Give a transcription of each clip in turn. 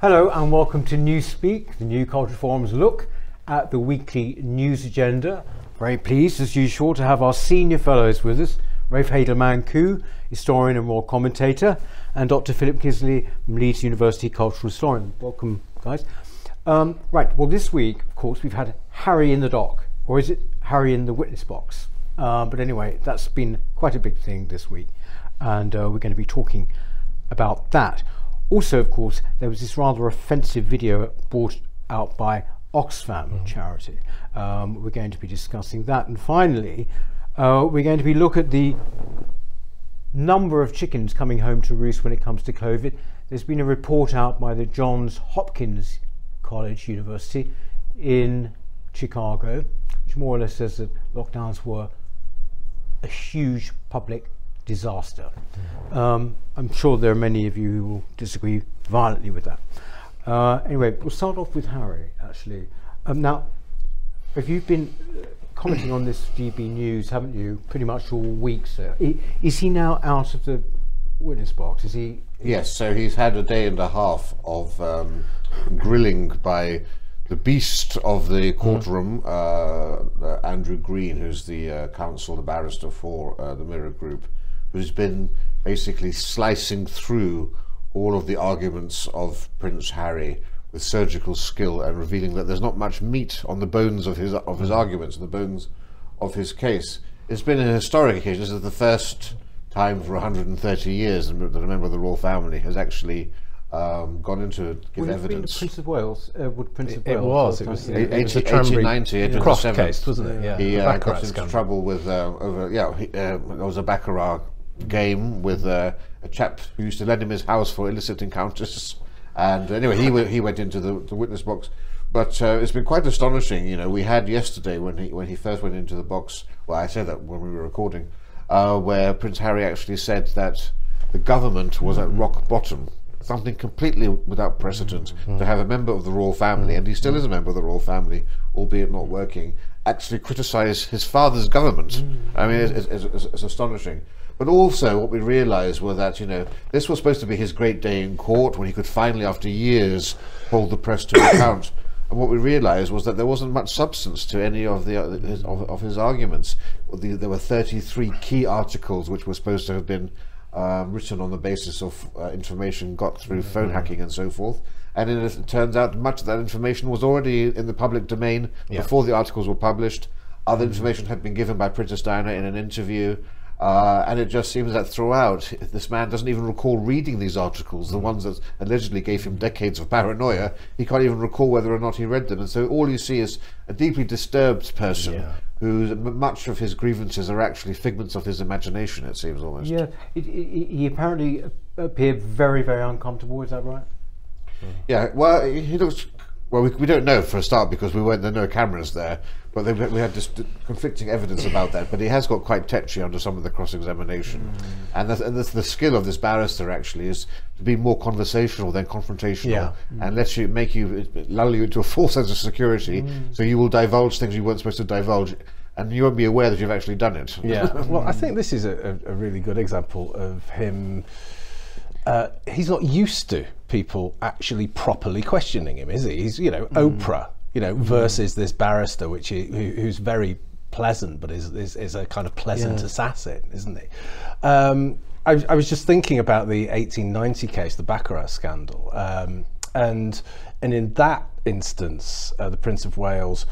Hello and welcome to Newspeak, the New Culture Forum's look at the weekly news agenda. Very pleased, as usual, to have our senior fellows with us, Rafe Heydel-Mankoo, historian and royal commentator, and Dr. Philip Kiszely from Leeds University cultural historian. Welcome, guys. Um, right, well, this week, of course, we've had Harry in the dock, or is it Harry in the witness box? Uh, but anyway, that's been quite a big thing this week, and uh, we're going to be talking about that. Also, of course, there was this rather offensive video brought out by Oxfam mm. charity. Um, we're going to be discussing that. And finally, uh, we're going to be look at the number of chickens coming home to roost when it comes to COVID. There's been a report out by the Johns Hopkins College University in Chicago, which more or less says that lockdowns were a huge public disaster. Um, I'm sure there are many of you who will disagree violently with that. Uh, anyway, we'll start off with Harry, actually. Um, now, if you've been uh, commenting on this GB News, haven't you, pretty much all week, sir? Is he now out of the witness box? Is he? Yes, so he's had a day and a half of um, grilling by the beast of the courtroom, uh, uh, Andrew Green, who's the uh, counsel, the barrister for uh, the Mirror Group, who's been basically slicing through all of the arguments of Prince Harry with surgical skill and revealing that there's not much meat on the bones of his of his arguments and the bones of his case. It's been an historic occasion. This is the first time for 130 years that a member of the royal family has actually um, gone into give would evidence. Prince of Wales? Uh, would Prince of it, Wales? It was. It was, it, it was 1890, Croft case, wasn't it? Yeah. He uh, got into scandal. trouble with uh, over. Yeah, he, uh, there was a baccarat game with uh, a chap who used to lend him his house for illicit encounters. And anyway, he he went into the, the witness box. But uh, it's been quite astonishing. You know, we had yesterday when he when he first went into the box. Well, I said that when we were recording, uh, where Prince Harry actually said that the government was at rock bottom. Something completely without precedent mm. to have a member of the royal family, and he still is a member of the royal family, albeit not working, actually criticise his father's government. Mm. I mean, it's, it's, it's, it's astonishing. But also, what we realised was that you know this was supposed to be his great day in court when he could finally, after years, hold the press to account. And what we realised was that there wasn't much substance to any of the his, of, of, his arguments. there were 33 key articles which were supposed to have been um, written on the basis of uh, information got through phone mm-hmm. hacking and so forth. And it turns out much of that information was already in the public domain yeah. before the articles were published. Other mm-hmm. information had been given by Princess Diana in an interview. Uh, and it just seems that throughout, this man doesn't even recall reading these articles, the ones that allegedly gave him decades of paranoia. He can't even recall whether or not he read them. And so all you see is a deeply disturbed person yeah. whose much of his grievances are actually figments of his imagination, it seems almost. Yeah, it, it, he apparently appeared very, very uncomfortable, is that right? Yeah, well, he looks well, we, we don't know for a start because we weren't there, no cameras there. But they, we had just conflicting evidence about that. But he has got quite tetchy under some of the cross-examination, mm. and, that's, and that's the skill of this barrister actually is to be more conversational than confrontational, yeah. mm. and let you make you lull you into a false sense of security, mm. so you will divulge things you weren't supposed to divulge and you won't be aware that you've actually done it. Yeah. well, I think this is a, a really good example of him. Uh, he's not used to people actually properly questioning him, is he? He's, you know, mm. Oprah, you know, versus this barrister, which he, who, who's very pleasant, but is, is, is a kind of pleasant yeah. assassin, isn't he? Um, I, I, was just thinking about the 1890 case, the Baccarat scandal, um, and and in that instance, uh, the Prince of Wales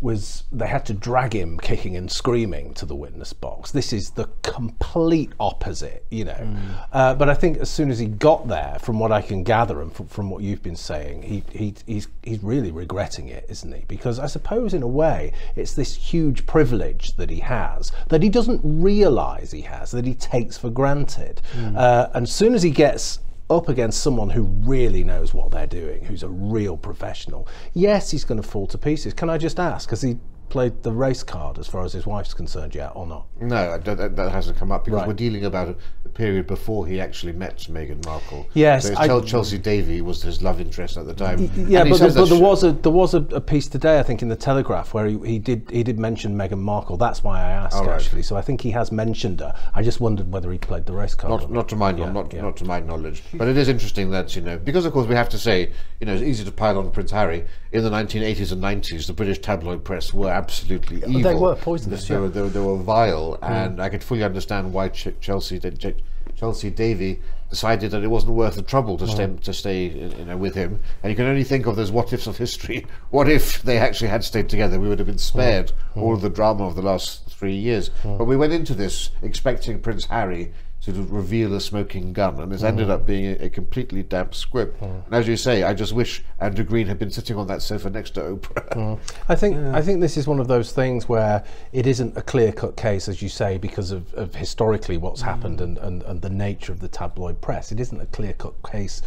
was they had to drag him kicking and screaming to the witness box. This is the complete opposite, you know. Mm. Uh, but I think as soon as he got there, from what I can gather and from, from what you've been saying, he, he, he's, he's really regretting it, isn't he? Because I suppose in a way it's this huge privilege that he has that he doesn't realise he has, that he takes for granted. Mm. Uh, and as soon as he gets up against someone who really knows what they're doing, who's a real professional, yes, he's going to fall to pieces. Can I just ask, has he played the race card as far as his wife's concerned yet, or not? No, that, that, hasn't come up because Right. we're dealing about a, period before he actually met Meghan Markle. Yes, so I- Chel- Chelsy Davy was his love interest at the time. Yeah, but, but there was a there was a, a piece today, I think, in the Telegraph where he, he did he did mention Meghan Markle. That's why I asked oh, right. actually. So I think he has mentioned her. I just wondered whether he played the race card. Not, not to my knowledge, not, yeah. not to my knowledge. But it is interesting that you know, because of course we have to say, you know, it's easy to pile on Prince Harry. In the 1980s and 90s, the British tabloid press were absolutely evil. they were poisonous, They, yeah. were, they, were, they were vile, mm. and I could fully understand why Ch- Chelsy did. Ch- Chelsy Davy decided that it wasn't worth the trouble to stay to stay uh, you know with him, and you can only think of those what ifs of history. What if they actually had stayed together? We would have been spared mm. Mm. all of the drama of the last three years. But we went into this expecting Prince Harry to reveal a smoking gun, and it's hmm. ended up being a, a completely damp squib. Hmm. And as you say, I just wish Andrew Green had been sitting on that sofa next to Oprah. Hmm. I think I think this is one of those things where it isn't a clear cut case, as you say, because of, of historically what's happened and, and, and the nature of the tabloid press. It isn't a clear cut case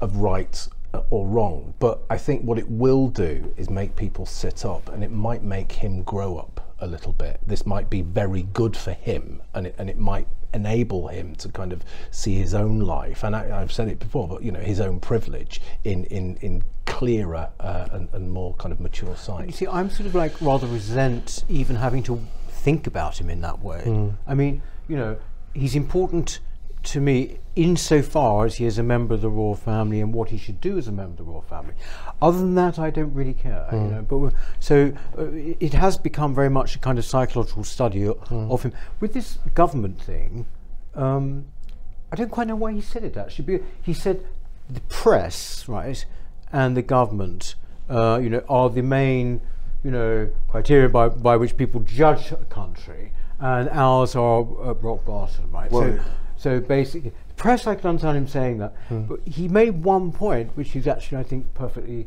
of right uh, or wrong. But I think what it will do is make people sit up, and it might make him grow up a little bit. This might be very good for him, and it, and it might enable him to kind of see his own life and I, I've said it before but you know his own privilege in in in clearer uh, and, and more kind of mature sight. You see, I'm sort of like rather resent even having to think about him in that way. I mean, you know, he's important to me insofar as he is a member of the royal family and what he should do as a member of the royal family. Other than that, I don't really care. You know, but so uh, it has become very much a kind of psychological study o- of him with this government thing. Um, I don't quite know why he said it actually. He said the press, right, and the government, uh, you know, are the main, you know, criteria by, by which people judge a country, and ours are uh, rock bottom, right? Well- so, so basically, press, I can understand him saying that, hmm. but he made one point, which is actually, I think, perfectly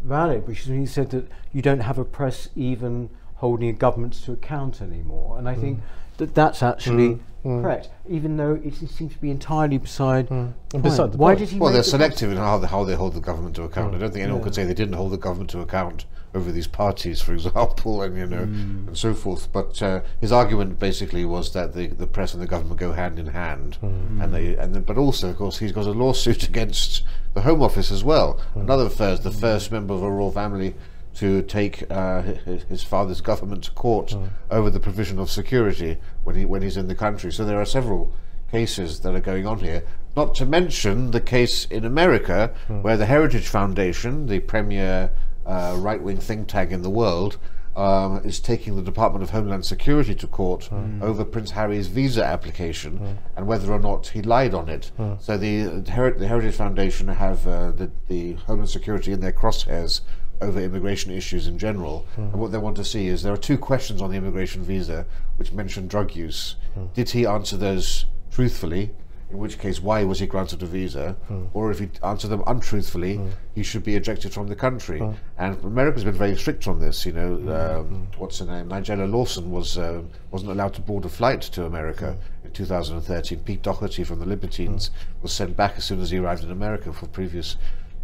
valid, which is when he said that you don't have a press even holding governments to account anymore, and I hmm. think that that's actually hmm. Mm. correct, even though it seems to be entirely beside. Mm. point. beside the Why point. did he? Well, they're the selective in how they, how they hold the government to account. I don't think anyone could say they didn't hold the government to account over these parties, for example, and you know, mm. and so forth. But uh, his argument basically was that the, the press and the government go hand in hand, and they and the, but also, of course, he's got a lawsuit against the Home Office as well. Another first, the first member of a royal family to take uh, his, his father's government to court over the provision of security when he when he's in the country. So there are several cases that are going on here. Not to mention the case in America where the Heritage Foundation, the premier uh, right-wing think tank in the world, um, is taking the Department of Homeland Security to court over Prince Harry's visa application and whether or not he lied on it. So the, Heri- the Heritage Foundation have uh, the, the Homeland Security in their crosshairs over immigration issues in general. And what they want to see is there are two questions on the immigration visa which mention drug use. Hmm. Did he answer those truthfully? In which case, why was he granted a visa? Hmm. Or if he answered them untruthfully, he should be ejected from the country. And America's been very strict on this. You know, um, what's her name? Nigella Lawson was uh, wasn't allowed to board a flight to America in 2013. Pete Doherty from the Libertines was sent back as soon as he arrived in America for previous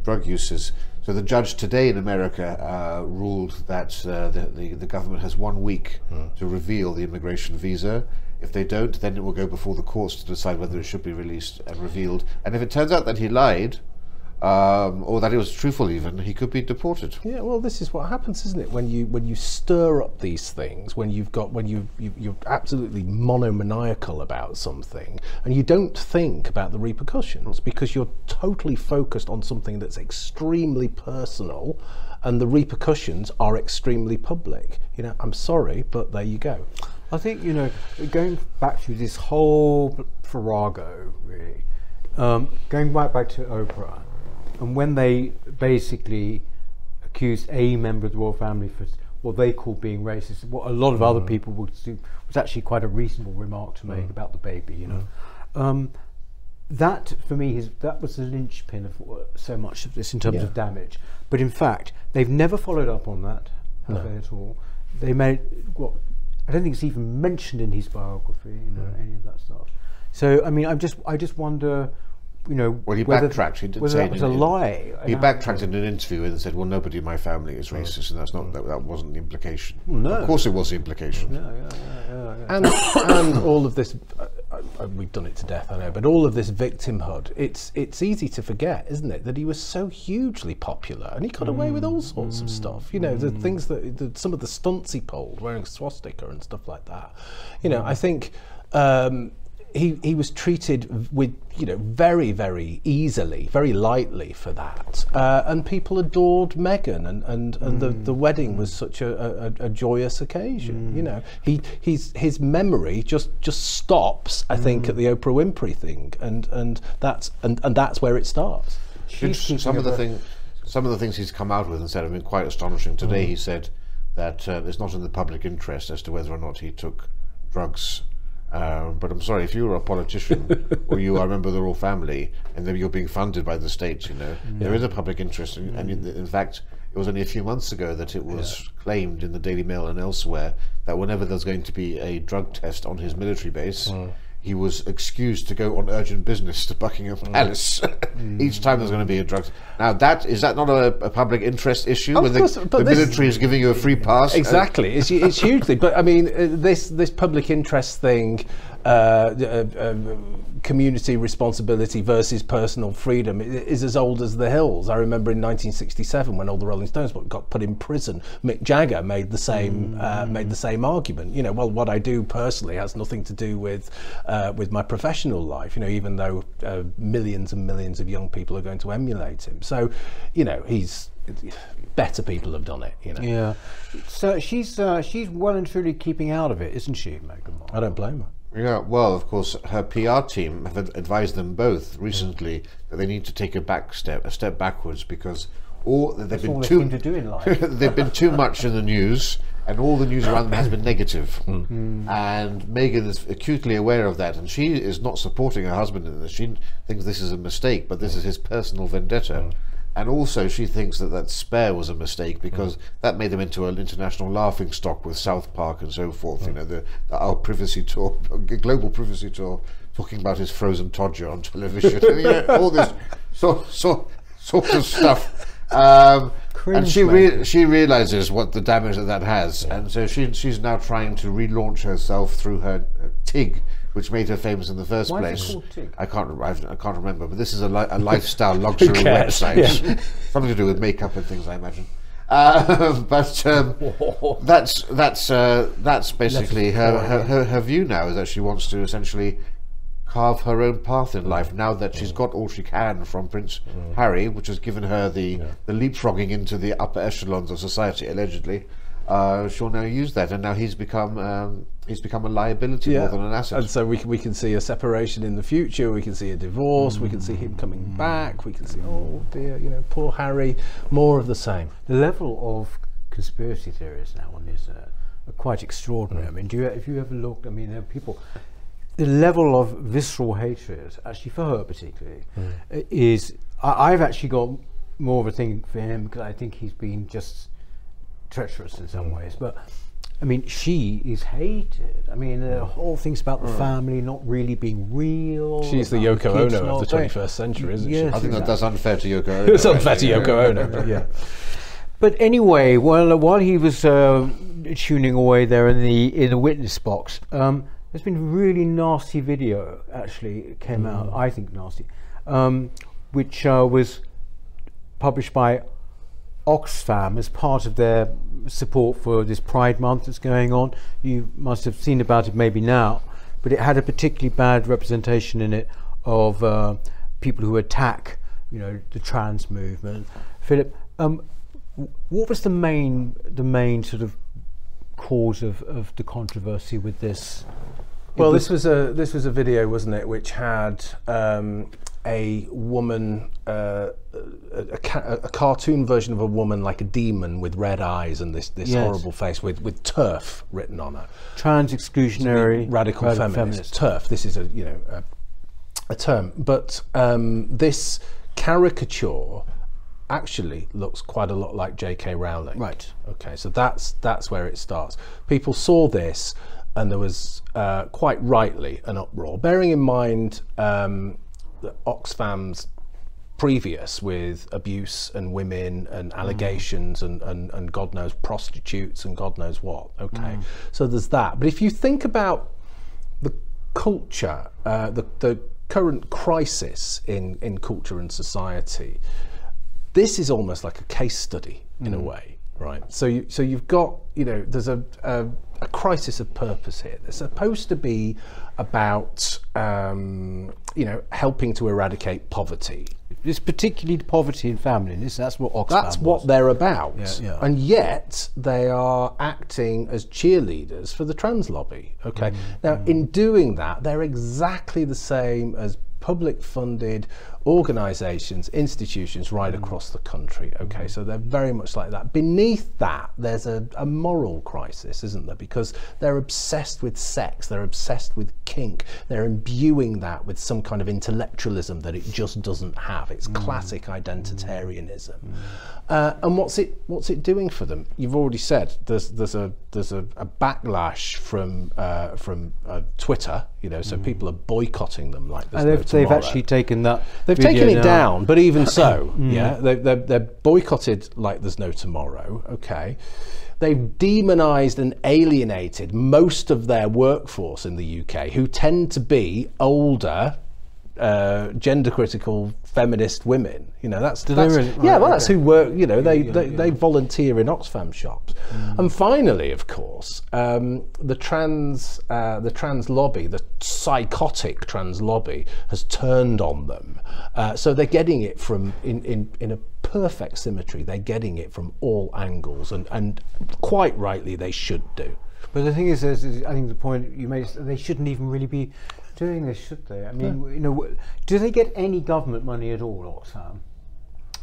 drug uses. So the judge today in America uh, ruled that uh, the, the, the government has one week to reveal the immigration visa. If they don't, then it will go before the courts to decide whether it should be released and revealed. And if it turns out that he lied, um, or that it was truthful even, he could be deported. Yeah, well, this is what happens, isn't it? When you when you stir up these things, when you've got when you, you you're absolutely monomaniacal about something, and you don't think about the repercussions because you're totally focused on something that's extremely personal, and the repercussions are extremely public. You know, I'm sorry, but there you go. I think you know, going back to this whole farrago, really, um, going right back to Oprah, and when they basically accused a member of the royal family for what they call being racist, what a lot of other mm. people would do was actually quite a reasonable remark to make mm. about the baby, you know. Mm. Um, that for me is that was the linchpin of so much of this in terms Yeah. of damage. But in fact, they've never followed up on that, have No. they at all? They made what I don't think it's even mentioned in his biography, you know, any of that stuff. So I mean, I'm just I just wonder you know, Well, he backtracked. He did whether say that was a lie. He backtracked in an interview and said, "Well, nobody in my family is racist," and that's not that, that wasn't the implication. no. Of course, it was the implication. Yeah, yeah, yeah, yeah, and and all of this uh, uh, we've done it to death I know but all of this victimhood it's it's easy to forget isn't it that he was so hugely popular and he got away with all sorts of stuff you know the things that the, some of the stunts he pulled wearing a swastika and stuff like that you know I think um, he, he was treated with you know very very easily very lightly for that uh, and people adored Meghan and, and, and the, the wedding was such a, a, a joyous occasion you know he he's, his memory just just stops I think at the Oprah Winfrey thing and and that's and, and that's where it starts She's some of the ver- thing, some of the things he's come out with and said have been quite astonishing. Today, Mm. he said that uh, it's not in the public interest as to whether or not he took drugs. Uh, but I'm sorry, if you were a politician or you are a member of the royal family and then you're being funded by the state, you know, there is a public interest. And, and in, in fact, it was only a few months ago that it was claimed in the Daily Mail and elsewhere that whenever there's going to be a drug test on his military base, he was excused to go on urgent business to Buckingham Palace each time there's going to be a drug. Now that is that not a, a public interest issue Of when the, course, but the military is giving you a free pass? Exactly, it's, it's hugely. But I mean, uh, this this public interest thing, community responsibility versus personal freedom is as old as the hills. I remember in 1967 when all the Rolling Stones got put in prison, Mick Jagger made the same uh, made the same argument. You know, well, what I do personally has nothing to do with uh, with my professional life. You know, even though uh, millions and millions of young people are going to emulate him. So, you know, he's better people have done it. You know. Yeah. So she's uh, she's well and truly keeping out of it, isn't she, Markle? I don't blame her. Yeah, well, of course, her PR team have advised them both recently that they need to take a back step, a step backwards, because all they've That's been all too to do in life. they've been too much in the news, and all the news around them has been negative. Hmm. And Meghan is acutely aware of that, and she is not supporting her husband in this. She thinks this is a mistake, but this is his personal vendetta. And also, she thinks that that spare was a mistake because that made them into an international laughing stock with South Park and so forth. You know, the, the our privacy tour, global privacy tour, talking about his frozen todger on television, you know, all this sort, sort, sort of stuff. Um, and she making. re- she realizes what the damage that that has, and so she she's now trying to relaunch herself through her uh, TIG, which made her famous in the first Why place. I can't I've, I can't remember, but this is a, li- a lifestyle luxury website, something to do with makeup and things, I imagine. Uh, but um, that's that's uh, that's basically her, her, her her view now is that she wants to essentially carve her own path in life now that she's got all she can from Prince Harry, which has given her the, the leapfrogging into the upper echelons of society, allegedly. Uh, she'll now use that, and now he's become um, he's become a liability more than an asset. And so we can, we can see a separation in the future. We can see a divorce. We can see him coming back. We can see, oh dear, you know, poor Harry. More of the same. The level of conspiracy theories now on this uh, are quite extraordinary. I mean, do you, if you ever looked, I mean, there are people. The level of visceral hatred, actually for her particularly, uh, is. I, I've actually got more of a thing for him because I think he's been just treacherous in some ways. But I mean, she is hated. I mean, the whole things about the family not really being real. She's the Yoko kids Ono of the being- 21st century, isn't Yes, I think that, exactly. that's unfair to Yoko Ono. It's unfair to Yoko Ono, but yeah. But anyway, well, while he was uh, tuning away there in the in the witness box, um, there's been a really nasty video actually came out. I think nasty, um, which uh, was published by Oxfam as part of their support for this Pride Month that's going on. You must have seen about it maybe now, but it had a particularly bad representation in it of uh, people who attack, you know, the trans movement. Philip, um, what was the main the main sort of cause of, of the controversy with this? Well, this was a this was a video, wasn't it, which had um, a woman, uh, a, a, a cartoon version of a woman like a demon with red eyes and this this Yes. horrible face with with turf written on her. trans exclusionary radical, feminist. Turf. This is a you know a, a term, but um, this caricature actually looks quite a lot like J.K. Rowling. Right. Okay, so that's that's where it starts. People saw this, and there was uh, quite rightly an uproar. Bearing in mind. Um, that Oxfam's previous with abuse and women and mm. allegations and, and, and God knows prostitutes and God knows what. Okay, mm. so there's that. But if you think about the culture, uh, the, the current crisis in, in culture and society, this is almost like a case study in a mm. way, right? So you, so you've got you know there's a, a a crisis of purpose here. They're supposed to be about um, you know helping to eradicate poverty. It's particularly poverty in families. That's what Oxfam That's what they're about. Yeah, yeah. And yet they are acting as cheerleaders for the trans lobby. Okay. Now, in doing that, they're exactly the same as public funded organizations, institutions right across the country. Okay. So they're very much like that. Beneath that, there's a, a moral crisis, isn't there? Because they're obsessed with sex, they're obsessed with kink, they're imbuing that with some kind of intellectualism that it just doesn't have. It's classic identitarianism. Uh, and what's it what's it doing for them? You've already said there's there's a there's a, a backlash from uh, from uh, Twitter, you know, so hmm. people are boycotting them like there's And no they've, they've actually taken that. They've taken it now. down, but even so, hmm. yeah, they, they're, they're boycotted like there's no tomorrow. Okay, they've demonised and alienated most of their workforce in the UK, who tend to be older, uh, gender critical feminist women. You know, that's, that's really? yeah, Right, well, that's okay. who work. You know, they they, they volunteer in Oxfam shops. Mm. And finally, of course, um, the trans uh, the trans lobby, the psychotic trans lobby, has turned on them. Uh, so they're getting it from in, in in a perfect symmetry. They're getting it from all angles, and and quite rightly they should do. But the thing is, is, is I think the point you made is they shouldn't even really be doing this, should they? I mean, you know, do they get any government money at all, Oxfam?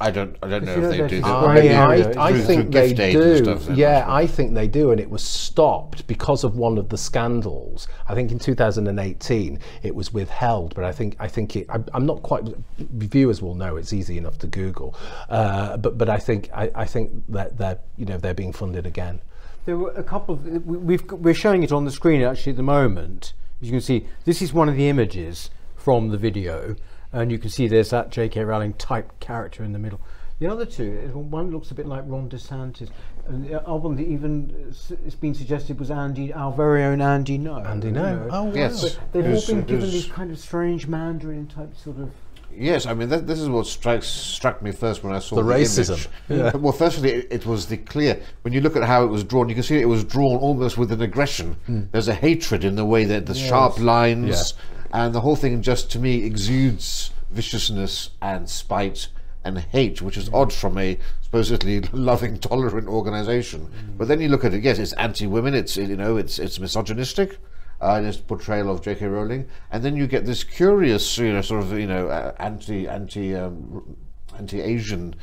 I don't. I don't know if they do. this Maybe I, I think they gift aid and do. yeah, I think they do, and it was stopped because of one of the scandals. I think in 2018 it was withheld, but I think I think it. I'm, I'm not quite. Viewers will know it's easy enough to Google, uh, but but I think I, I think that they're you know they're being funded again. There were a couple of. we- We've we're showing it on the screen actually at the moment. As you can see, this is one of the images from the video, and you can see there's that J.K. Rowling type character in the middle. The other two, uh, one looks a bit like Ron DeSantis, and the other one that even uh, it's been suggested was Andy, our very own Andy Ngo. Andy, you no. know. Oh, wow. Yes. But they've Who's- all been given who's- these kind of strange Mandarin type sort of. Yes, I mean that, this is what strikes struck me first when I saw The the, racism. image. Yeah. Well, firstly, it, it was the clear when you look at how it was drawn. You can see it was drawn almost with an aggression. Hmm. There's a hatred in the way that the sharp lines and the whole thing just to me exudes viciousness and spite and hate, which is hmm. odd from a supposedly loving, tolerant organisation. Hmm. But then you look at it. Yes, it's anti-women. It's you know, it's it's misogynistic uh, in its portrayal of J.K. Rowling, and then you get this curious, you know, sort of, you know, uh, anti anti um, anti Asian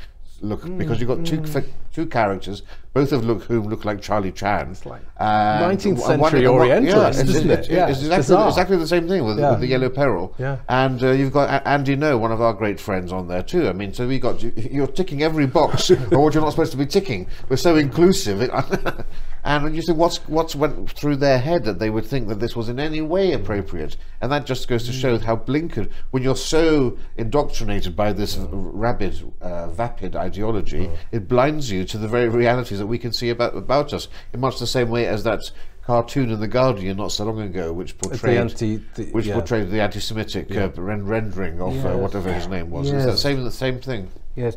look because you've got two fa- two characters, both of look whom look like Charlie Chan. like 19th one- one- century one- Orientalists, yeah, isn't it's, it? Yeah, it's it's exactly, bizarre. exactly the same thing with, Yeah. with the Yellow Peril. Yeah. And uh, you've got A- Andy Ngo, one of our great friends, on there too. I mean, so we got you, you're ticking every box, or what you're not supposed to be ticking. We're so inclusive. It, and you say, what's what's went through their head that they would think that this was in any way appropriate? And that just goes to show how blinkered, when you're so indoctrinated by this r- rabid, uh, vapid ideology, it blinds you to the very realities that we can see about about us. In much the same way as that cartoon in the Guardian not so long ago, which portrayed anti- the- which yeah. portrayed the anti-Semitic uh, ren- rendering of uh, whatever his name was. It's the same the same thing. Yes,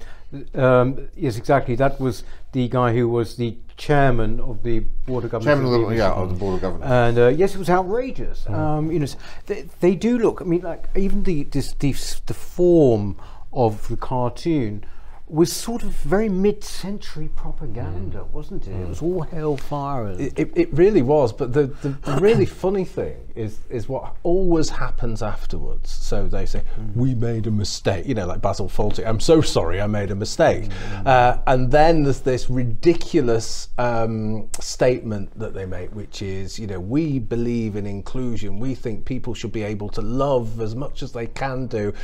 um, yes, exactly. That was the guy who was the chairman of the board of governors. Chairman of the, yeah, of the board of governors. And uh, yes, it was outrageous. Um, you know, they, they do look. I mean, like even the this, the the form of the cartoon was sort of very mid-century propaganda, wasn't it? It was all hellfire. It, it, it really was, but the, the, the really funny thing is is what always happens afterwards. So they say, "We made a mistake," you know, like Basil Fawlty. I'm so sorry, I made a mistake. Uh, and then there's this ridiculous um, statement that they make, which is, you know, we believe in inclusion. We think people should be able to love as much as they can do.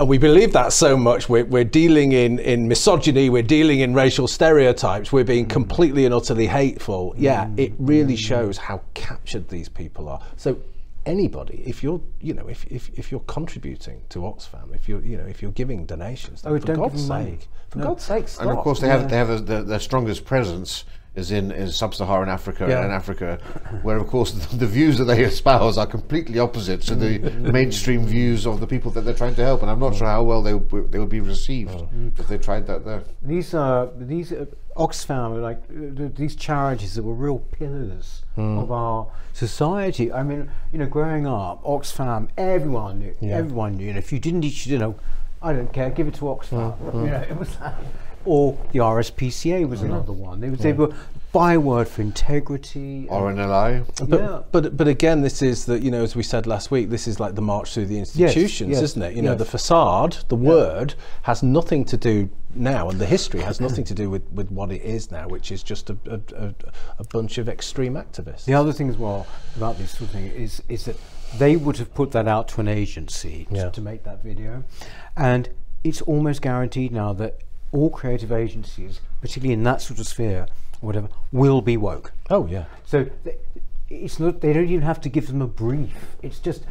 And we believe that so much, we're, we're dealing in, in misogyny, we're dealing in racial stereotypes, we're being completely and utterly hateful. Yeah, mm. it really shows how captured these people are. So anybody, if you're, you know, if, if, if you're contributing to Oxfam, if you're, you know, if you're giving donations, Oh, for don't God's them money. sake, for No. God's sake, stop. And of course, they have they have a, their, their strongest presence is in, in sub-Saharan Africa Yeah. and Africa, where of course the, the views that they espouse are completely opposite to the mainstream views of the people that they're trying to help. And I'm not sure how well they would, they would be received if they tried that there. These are these uh, Oxfam like uh, these charities that were real pillars Hmm. of our society. I mean, you know, growing up, Oxfam, everyone knew. Yeah. Everyone knew. And if you didn't, you should, you know, I don't care, give it to Oxfam. Hmm. You know, it was like, or the RSPCA was mm-hmm. another one. They, was, they were byword for integrity. Or an ally. But, Yeah. but but again, this is the you know as we said last week, this is like the march through the institutions, yes, isn't it? You know, the facade, the word has nothing to do now, and the history has mm-hmm. nothing to do with, with what it is now, which is just a, a, a, a bunch of extreme activists. The other thing as well about this sort of thing is is that they would have put that out to an agency to- to, make that video, and it's almost guaranteed now that all creative agencies, particularly in that sort of sphere or whatever, will be woke. Oh yeah. So th- it's not they don't even have to give them a brief. It's just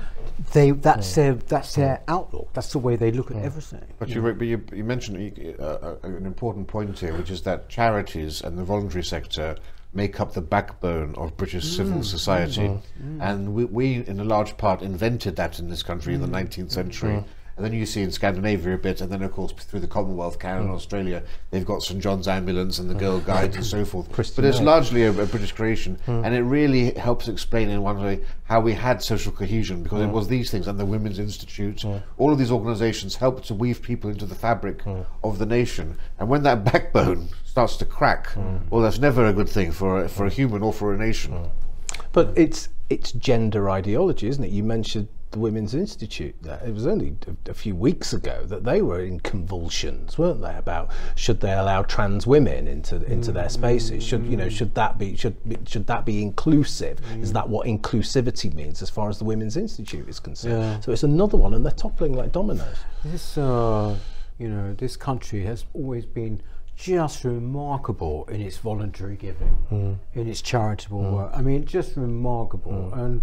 they that's hmm. their that's their hmm. outlook. That's the way they look at hmm. everything. But you, re- but you, you mentioned uh, uh, an important point here, which is that charities and the voluntary sector make up the backbone of British civil society. And we, we, in a large part, invented that in this country in the 19th century. And then you see in Scandinavia a bit, and then of course through the Commonwealth, Canada, and Australia, they've got St John's Ambulance and the Girl mm. Guides and so forth. Christian but it's largely a, a British creation, mm. and it really helps explain in one way how we had social cohesion because it was these things and the Women's Institute. All of these organisations helped to weave people into the fabric of the nation, and when that backbone starts to crack, well, that's never a good thing for a, for a human or for a nation. But it's it's gender ideology, isn't it? You mentioned the Women's Institute. It was only a, few weeks ago that they were in convulsions, weren't they? About should they allow trans women into into their mm. spaces? Should you know? Should that be should be- should that be inclusive? Is mm. that what inclusivity means as far as the Women's Institute is concerned? Yeah. So it's another one, and they're toppling like dominoes. This, uh, you know, this country has always been just remarkable in its voluntary giving, mm. in its charitable work. I mean, just remarkable. And,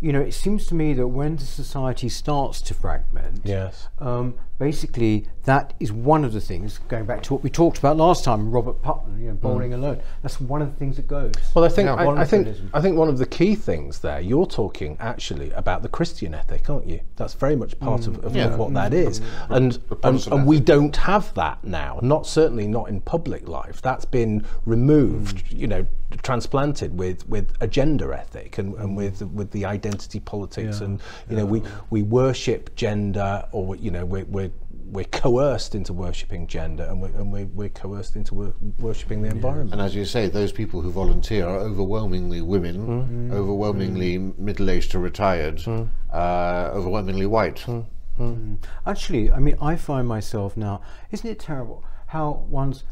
you know, it seems to me that when the society starts to fragment, Yes. um, basically that is one of the things, going back to what we talked about last time, Robert Putnam, you know, mm. bowling alone. That's one of the things that goes. Well, I think Yeah, I, I think. I think one of the key things there you're talking actually about the Christian ethic, aren't you? That's very much part of, mm. of, Yeah. what that mm. is, and and, and we don't have that now. Not certainly not in public life. That's been removed. You know, transplanted with with a gender ethic and, and mm. with with the identity politics, Yeah. and you know we we worship gender, or you know we're we're we're coerced into worshipping gender, and we're, and we're, we're coerced into wor- worshipping the environment. And as you say, those people who volunteer are overwhelmingly women, mm. Mm. overwhelmingly middle-aged to retired, uh, overwhelmingly white. Actually, I mean, I find myself now, isn't it terrible how one's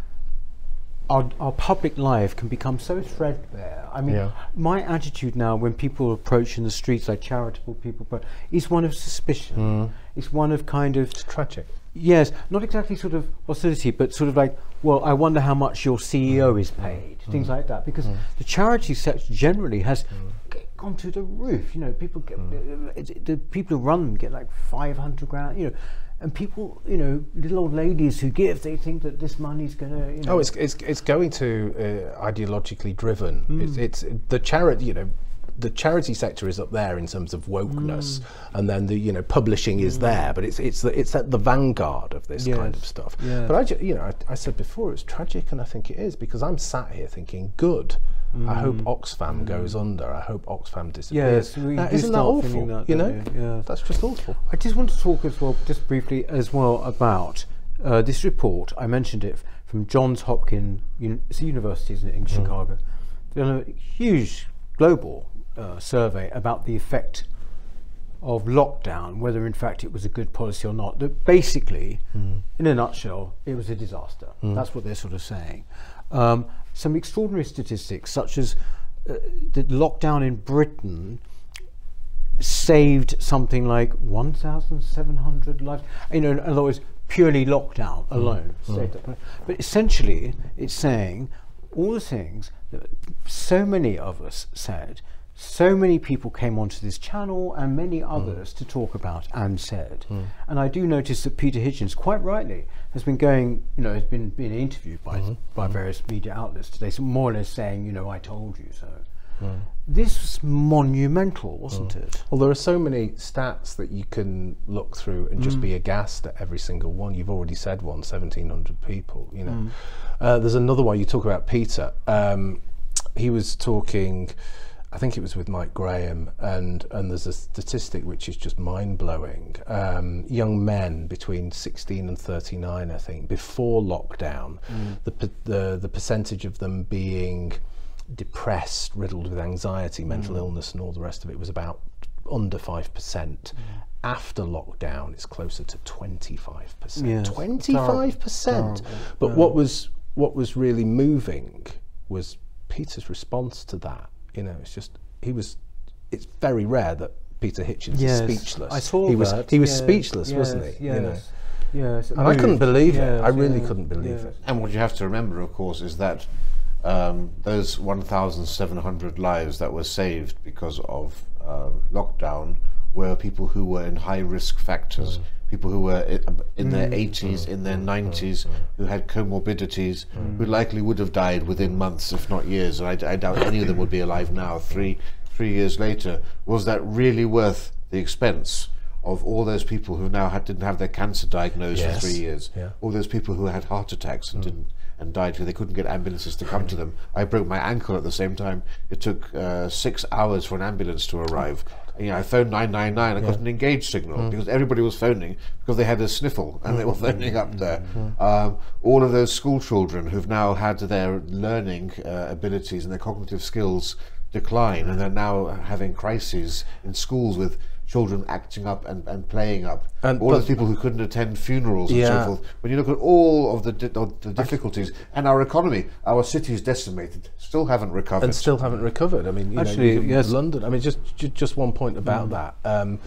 our, our public life can become so threadbare. I mean, Yeah. my attitude now when people approach in the streets, like charitable people, but is one of suspicion. Mm. It's one of kind of Tragic. yes, not exactly sort of hostility, but sort of like, well, I wonder how much your CEO mm. is paid, things mm. like that, because the charity sector generally has g- gone to the roof. You know, people get uh, uh it- the people who run them get like five hundred grand. You know. And people, you know, little old ladies who give, they think that this money's going to, you know. Oh, it's it's, it's going to uh, ideologically driven. Hmm. It's, it's the charity, you know. The charity sector is up there in terms of wokeness, hmm. and then the you know publishing is hmm. there, but it's it's the, it's at the vanguard of this kind of stuff. yeah. But I you know I, I said before it's tragic, and I think it is because I'm sat here thinking, good. I hope Oxfam goes under. I hope Oxfam disappears. Yes, now, isn't that awful? that, you know, don't that's just awful. I just want to talk as well, just briefly as well, about uh, this report. I mentioned it from Johns Hopkins Uni- it's a University, isn't it, in Chicago? They've done a huge global uh, survey about the effect of lockdown, whether in fact it was a good policy or not. That basically, in a nutshell, it was a disaster. That's what they're sort of saying. Um, some extraordinary statistics, such as uh, the lockdown in Britain saved something like 1,700 lives. You know, in other words, purely lockdown alone. saved that. But essentially, it's saying all the things that so many of us said so many people came onto this channel and many hmm. others to talk about and said. Hmm. And I do notice that Peter Hitchens, quite rightly, has been going, you know, has been being interviewed by hmm. by various media outlets today, so more or less saying, you know, I told you so. This was monumental, wasn't it? Well, there are so many stats that you can look through and just be aghast at every single one. You've already said one, 1,700 people, you know. Uh, there's another one, you talk about Peter. Um, he was talking, I think it was with Mike Graham, and, and there's a statistic which is just mind blowing. Um, young men between 16 and 39, I think, before lockdown, the, the, the percentage of them being depressed, riddled with anxiety, mental illness, and all the rest of it was about under 5%. After lockdown, it's closer to 25%. 25%. But what was what was really moving was Peter's response to that. You know, it's just he was. It's very rare that Peter Hitchens Yes, is speechless. I saw he was that. he was yes, speechless, yes, wasn't he? Yes. You know. Yes, And I couldn't moved. believe it. I really yes, couldn't believe yes. it. And what you have to remember, of course, is that um, those 1,700 lives that were saved because of uh, lockdown were people who were in high risk factors, people who were in their 80s, in their mm. 90s, who had comorbidities, mm. who likely would have died within months, if not years. And I, I doubt any of them would be alive now, three, three years later. Was that really worth the expense? Of all those people who now had, didn't have their cancer diagnosed Yes. for three years, Yeah. all those people who had heart attacks and mm. didn't and died because they couldn't get ambulances to come to them. I broke my ankle at the same time. It took uh, six hours for an ambulance to arrive. You know, I phoned 999. I got an engaged signal because everybody was phoning because they had a sniffle and they were phoning up there. Um, all of those school children who've now had their learning uh, abilities and their cognitive skills decline and they're now having crises in schools with children acting up and, and playing up. And- all but- those people who couldn't attend funerals and so forth. When you look at all of the, di- the difficulties and our economy, our cities decimated, still haven't recovered. and still haven't recovered. I mean, you Actually, know, yes. London. I mean, just ju- just one point about that. Um,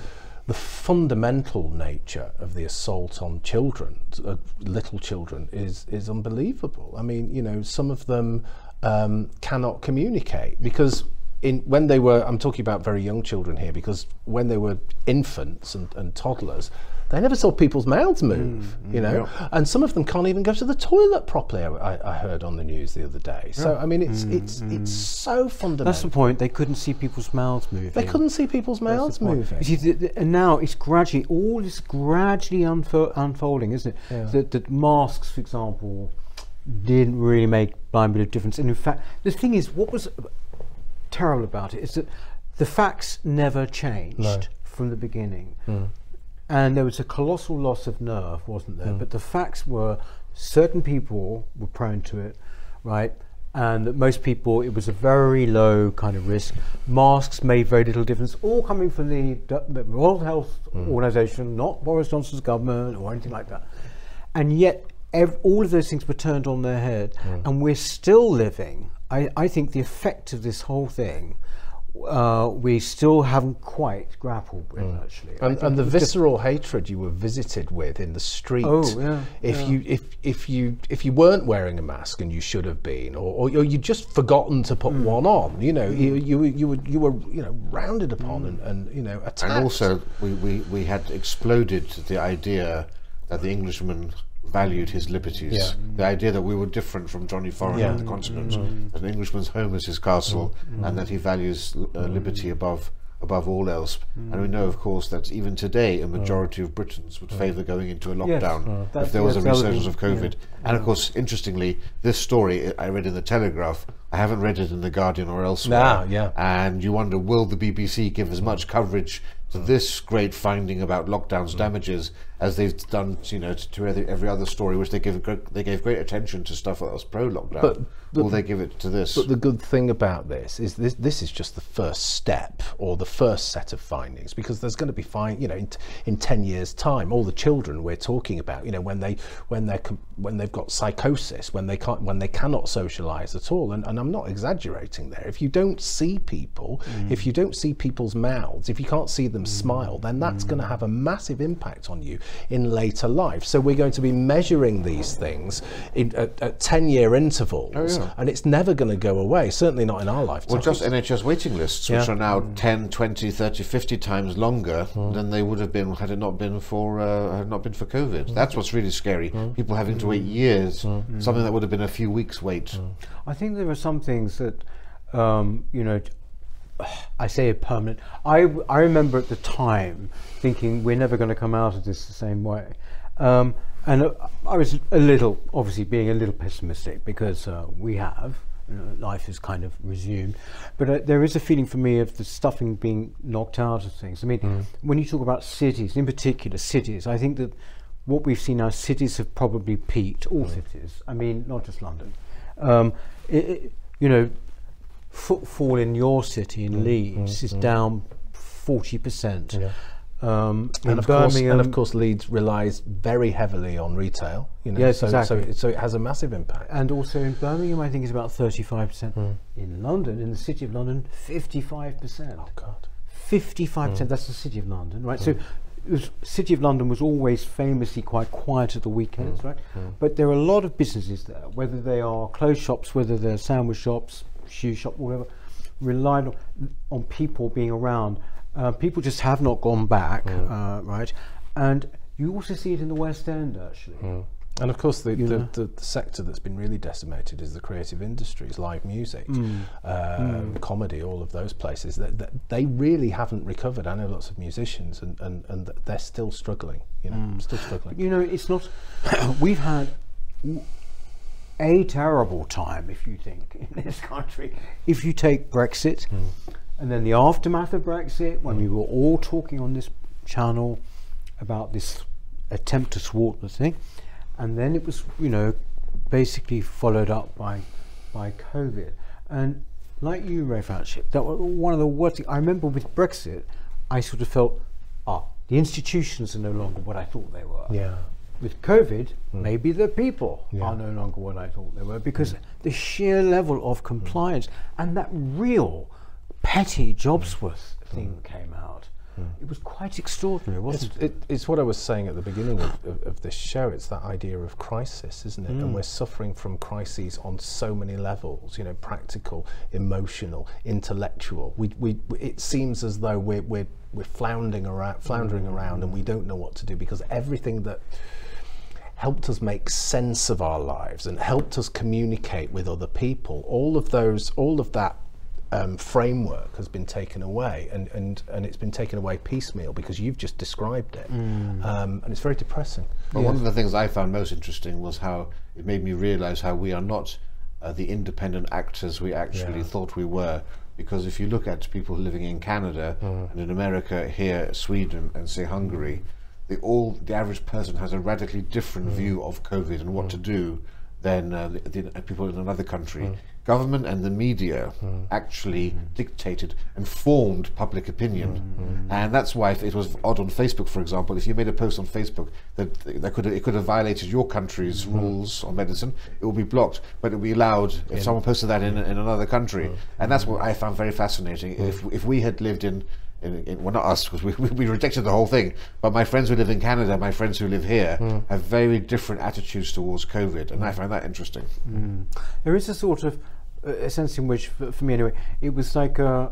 the fundamental nature of the assault on children, uh, little children, is is unbelievable. I mean, you know, some of them um, cannot communicate because. In, when they were, I'm talking about very young children here, because when they were infants and, and toddlers, they never saw people's mouths move, mm, mm, you know, and some of them can't even go to the toilet properly. I, I heard on the news the other day. So I mean, it's mm, it's it's so fundamental. That's the point. They couldn't see people's mouths moving. They couldn't see people's mouths moving. See, th- th- and now it's gradually, all is gradually unfo- unfolding, isn't it? That, that masks, for example, didn't really make blind bit of difference. And in fact, the thing is, what was terrible about it is that the facts never changed from the beginning. Hmm. And there was a colossal loss of nerve, wasn't there? Hmm. But the facts were certain people were prone to it, right? And that most people, it was a very low kind of risk. Masks made very little difference, all coming from the, the World Health hmm. Organization, not Boris Johnson's government or anything like that. And yet, ev- all of those things were turned on their head, and we're still living. I, I think the effect of this whole thing, uh, we still haven't quite grappled with, actually. And, and the it just- visceral hatred you were visited with in the street. Oh, yeah, If yeah. you if if you if you weren't wearing a mask and you should have been, or, or you just forgotten to Mm. put one on, you know, you you were- you were you were you know rounded upon and, and you know attacked. And also, we, we, we had exploded the idea that the Englishman valued his liberties. Yeah. The idea that we were different from Johnny Foreigner Yeah. on the continent, mm-hmm. that an Englishman's home is his castle, mm-hmm. and that he values uh, mm-hmm. liberty above above all else. And we know, of course, that even today, a majority of Britons would favour going into a lockdown if there was a resurgence of COVID. And of course, interestingly, this story I read in the Telegraph. I haven't read it in the Guardian or elsewhere. Ah, yeah. And you wonder, will the BBC give as much coverage to Mm. this great finding about lockdown's damages as they've done, you know, to, to every, every other story, which they give they gave great attention to stuff that was pro-lockdown. But- but- will they give it to this? But the good thing about this is this this is just the first step or the first set of findings because there's going to be fine you know in, in 10 years time all the children we're talking about you know when they when com- when they've got psychosis when they can't when they cannot socialize at all and, and I'm not exaggerating there if you don't see people if you don't see people's mouths if you can't see them them smile, then that's going to have a massive impact on you in later life. So we're going to be measuring these things in, at, at 10 year intervals, Oh, yeah. and it's never going to go away, certainly not in our lifetime. Well, just NHS waiting lists, which Yeah. are now 10, 20, 30, 50 times longer mm. than they would have been had it not been for uh, had not been for COVID. Mm. That's what's really scary. Mm. People having to wait years, something that would have been a few weeks wait. I think there are some things that, um, you know, I say a permanent. I, I remember at the time thinking we're never going to come out of this the same way. Um, and uh, I was a little, obviously being a little pessimistic because uh, we have, you know, life is kind of resumed. But uh, there is a feeling for me of the stuffing being knocked out of things. I mean, when you talk about cities, in particular cities, I think that what we've seen now, cities have probably peaked, all cities. I mean, not just London. Um, it, it, you know, footfall in your city in Leeds is down forty percent. Um, and of course, Birmingham, and of course, Leeds relies very heavily on retail. You know, Yes, so, exactly. so, it, so it has a massive impact. and also in Birmingham, I think it's about thirty-five percent. Hmm. In London, in the city of London, fifty-five percent. Oh God. Fifty-five Hmm. percent. That's the city of London, right? So, it was, city of London was always famously quite quiet at the weekends, Hmm. right? But there are a lot of businesses there, whether they are clothes shops, whether they're sandwich shops, shoe shop, whatever, relied on, on people being around. Uh, people just have not gone back, Hmm. uh, right? And you also see it in the West End, actually. And of course, the, the, the, the sector that's been really decimated is the creative industries, live music, Mm. um, comedy, all of those places. That, that they really haven't recovered. I know lots of musicians, and, and, and they're still struggling. You know, Mm. still struggling. You know, it's not. we've had a terrible time, if you think, in this country. If you take Brexit, and then the aftermath of Brexit, when we were all talking on this channel about this attempt to thwart the thing, and then it was, you know, basically followed up by by COVID. And like you, Ray Fouchip, that was one of the worst. Things. I remember with Brexit, I sort of felt, ah, the institutions are no longer what I thought they were Yeah. With COVID, hmm. maybe the people Yeah. are no longer what I thought they were because the sheer level of hmm. compliance and that real petty Jobsworth hmm. thing came out. It was quite extraordinary, It's, wasn't it? it, it's what I was saying at the beginning of, of, of this show. It's that idea of crisis, isn't it? And we're suffering from crises on so many levels. You know, practical, emotional, intellectual. We, we, it seems as though we're, we're, we're floundering around, floundering around, and we don't know what to do because everything that helped us make sense of our lives and helped us communicate with other people. All of those, all of that um, framework has been taken away, and, and, and it's been taken away piecemeal because you've just described it, um, and it's very depressing. Well, one of the things I found most interesting was how it made me realise how we are not uh, the independent actors we actually Yeah. thought we were. Because if you look at people living in Canada Mm. and in America, here, Sweden, and say Hungary, the all the average person has a radically different Mm. view of COVID and what to mm. do than uh, the, the uh, people in another country. Mm. Government and the media mm. actually mm. dictated and formed public opinion, and that's why it was odd on Facebook, for example. If you made a post on Facebook that that could it could have violated your country's rules on medicine, it would be blocked, but it would be allowed if someone posted that in, in another country, and that's what I found very fascinating. If if we had lived in in, in, well, not us, because we, we rejected the whole thing. But my friends who live in Canada, my friends who live here, have very different attitudes towards COVID, and I find that interesting. There is a sort of uh, a sense in which, for, for me anyway, it was like uh,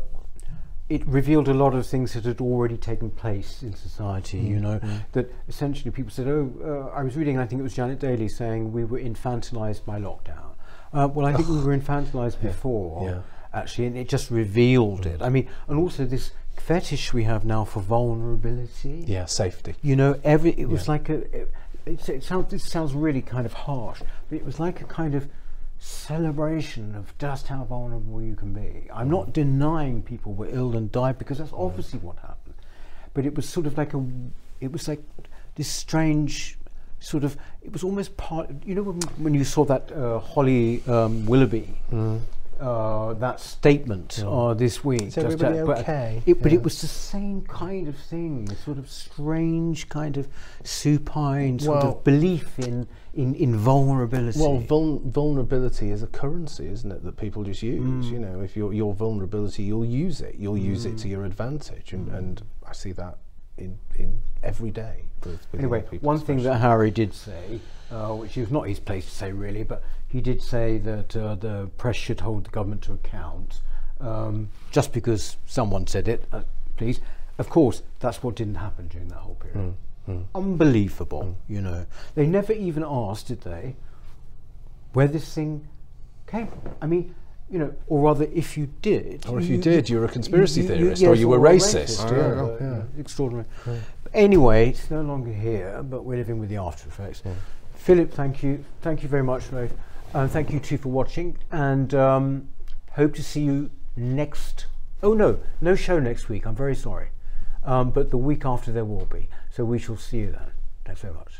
it revealed a lot of things that had already taken place in society. You know, that essentially people said, "Oh, uh, I was reading. I think it was Janet Daley saying we were infantilized by lockdown." Uh, well, I think we were infantilized before, Yeah. actually, and it just revealed it. I mean, and also this fetish we have now for vulnerability. Yeah, safety. You know, every it was like a. It, it, it sounds. This sounds really kind of harsh, but it was like a kind of celebration of just how vulnerable you can be. I'm not denying people were ill and died because that's obviously what happened, but it was sort of like a. It was like this strange. Sort of, it was almost part. You know, when, when you saw that uh, Holly um, Willoughby, uh, that statement uh, this week. Is everybody that- but okay? It, But it was the same kind of thing, a sort of strange kind of supine sort Well- of belief in, in, in vulnerability. Well, vul- vulnerability is a currency, isn't it, that people just use? You know, if you're, you're vulnerability, you'll use it. You'll use it to your advantage. And, and I see that in, in every day. With, with Anyway, one thing that Harry did say, uh, which is not his place to say really, but he did say that uh, the press should hold the government to account um, just because someone said it, uh, please. Of course, that's what didn't happen during that whole period. Unbelievable, you know. They never even asked, did they, where this thing came from? I mean, you know, or rather, if you did, Or if you did, you're a conspiracy theorist, or yes, you were a racist. yeah, Oh, uh, yeah. extraordinary. But anyway, it's no longer here, but we're living with the after effects. Philip, thank you, thank you very much, Rafe, and thank you too for watching, and um, hope to see you next. Oh no, no show next week. I'm very sorry, um, but the week after there will be. So we shall see you then. Thanks very much.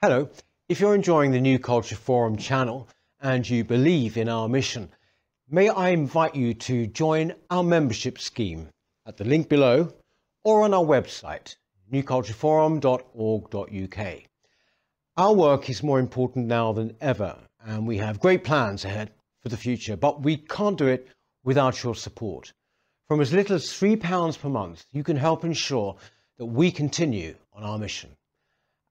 Hello. If you're enjoying the New Culture Forum channel and you believe in our mission, may I invite you to join our membership scheme at the link below or on our website, newcultureforum.org.uk. Our work is more important now than ever, and we have great plans ahead for the future, but we can't do it without your support. From as little as £3 per month, you can help ensure that we continue on our mission.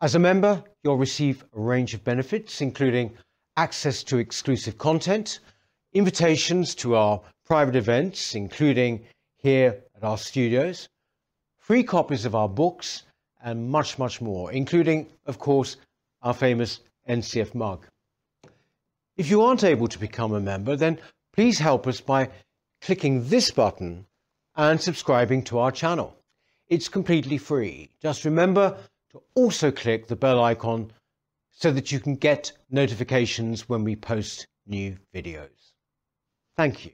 As a member, you'll receive a range of benefits, including access to exclusive content, invitations to our private events, including here at our studios, free copies of our books, and much, much more, including, of course, our famous NCF mug. If you aren't able to become a member, then please help us by clicking this button and subscribing to our channel. It's completely free. Just remember to also click the bell icon so that you can get notifications when we post new videos. Thank you.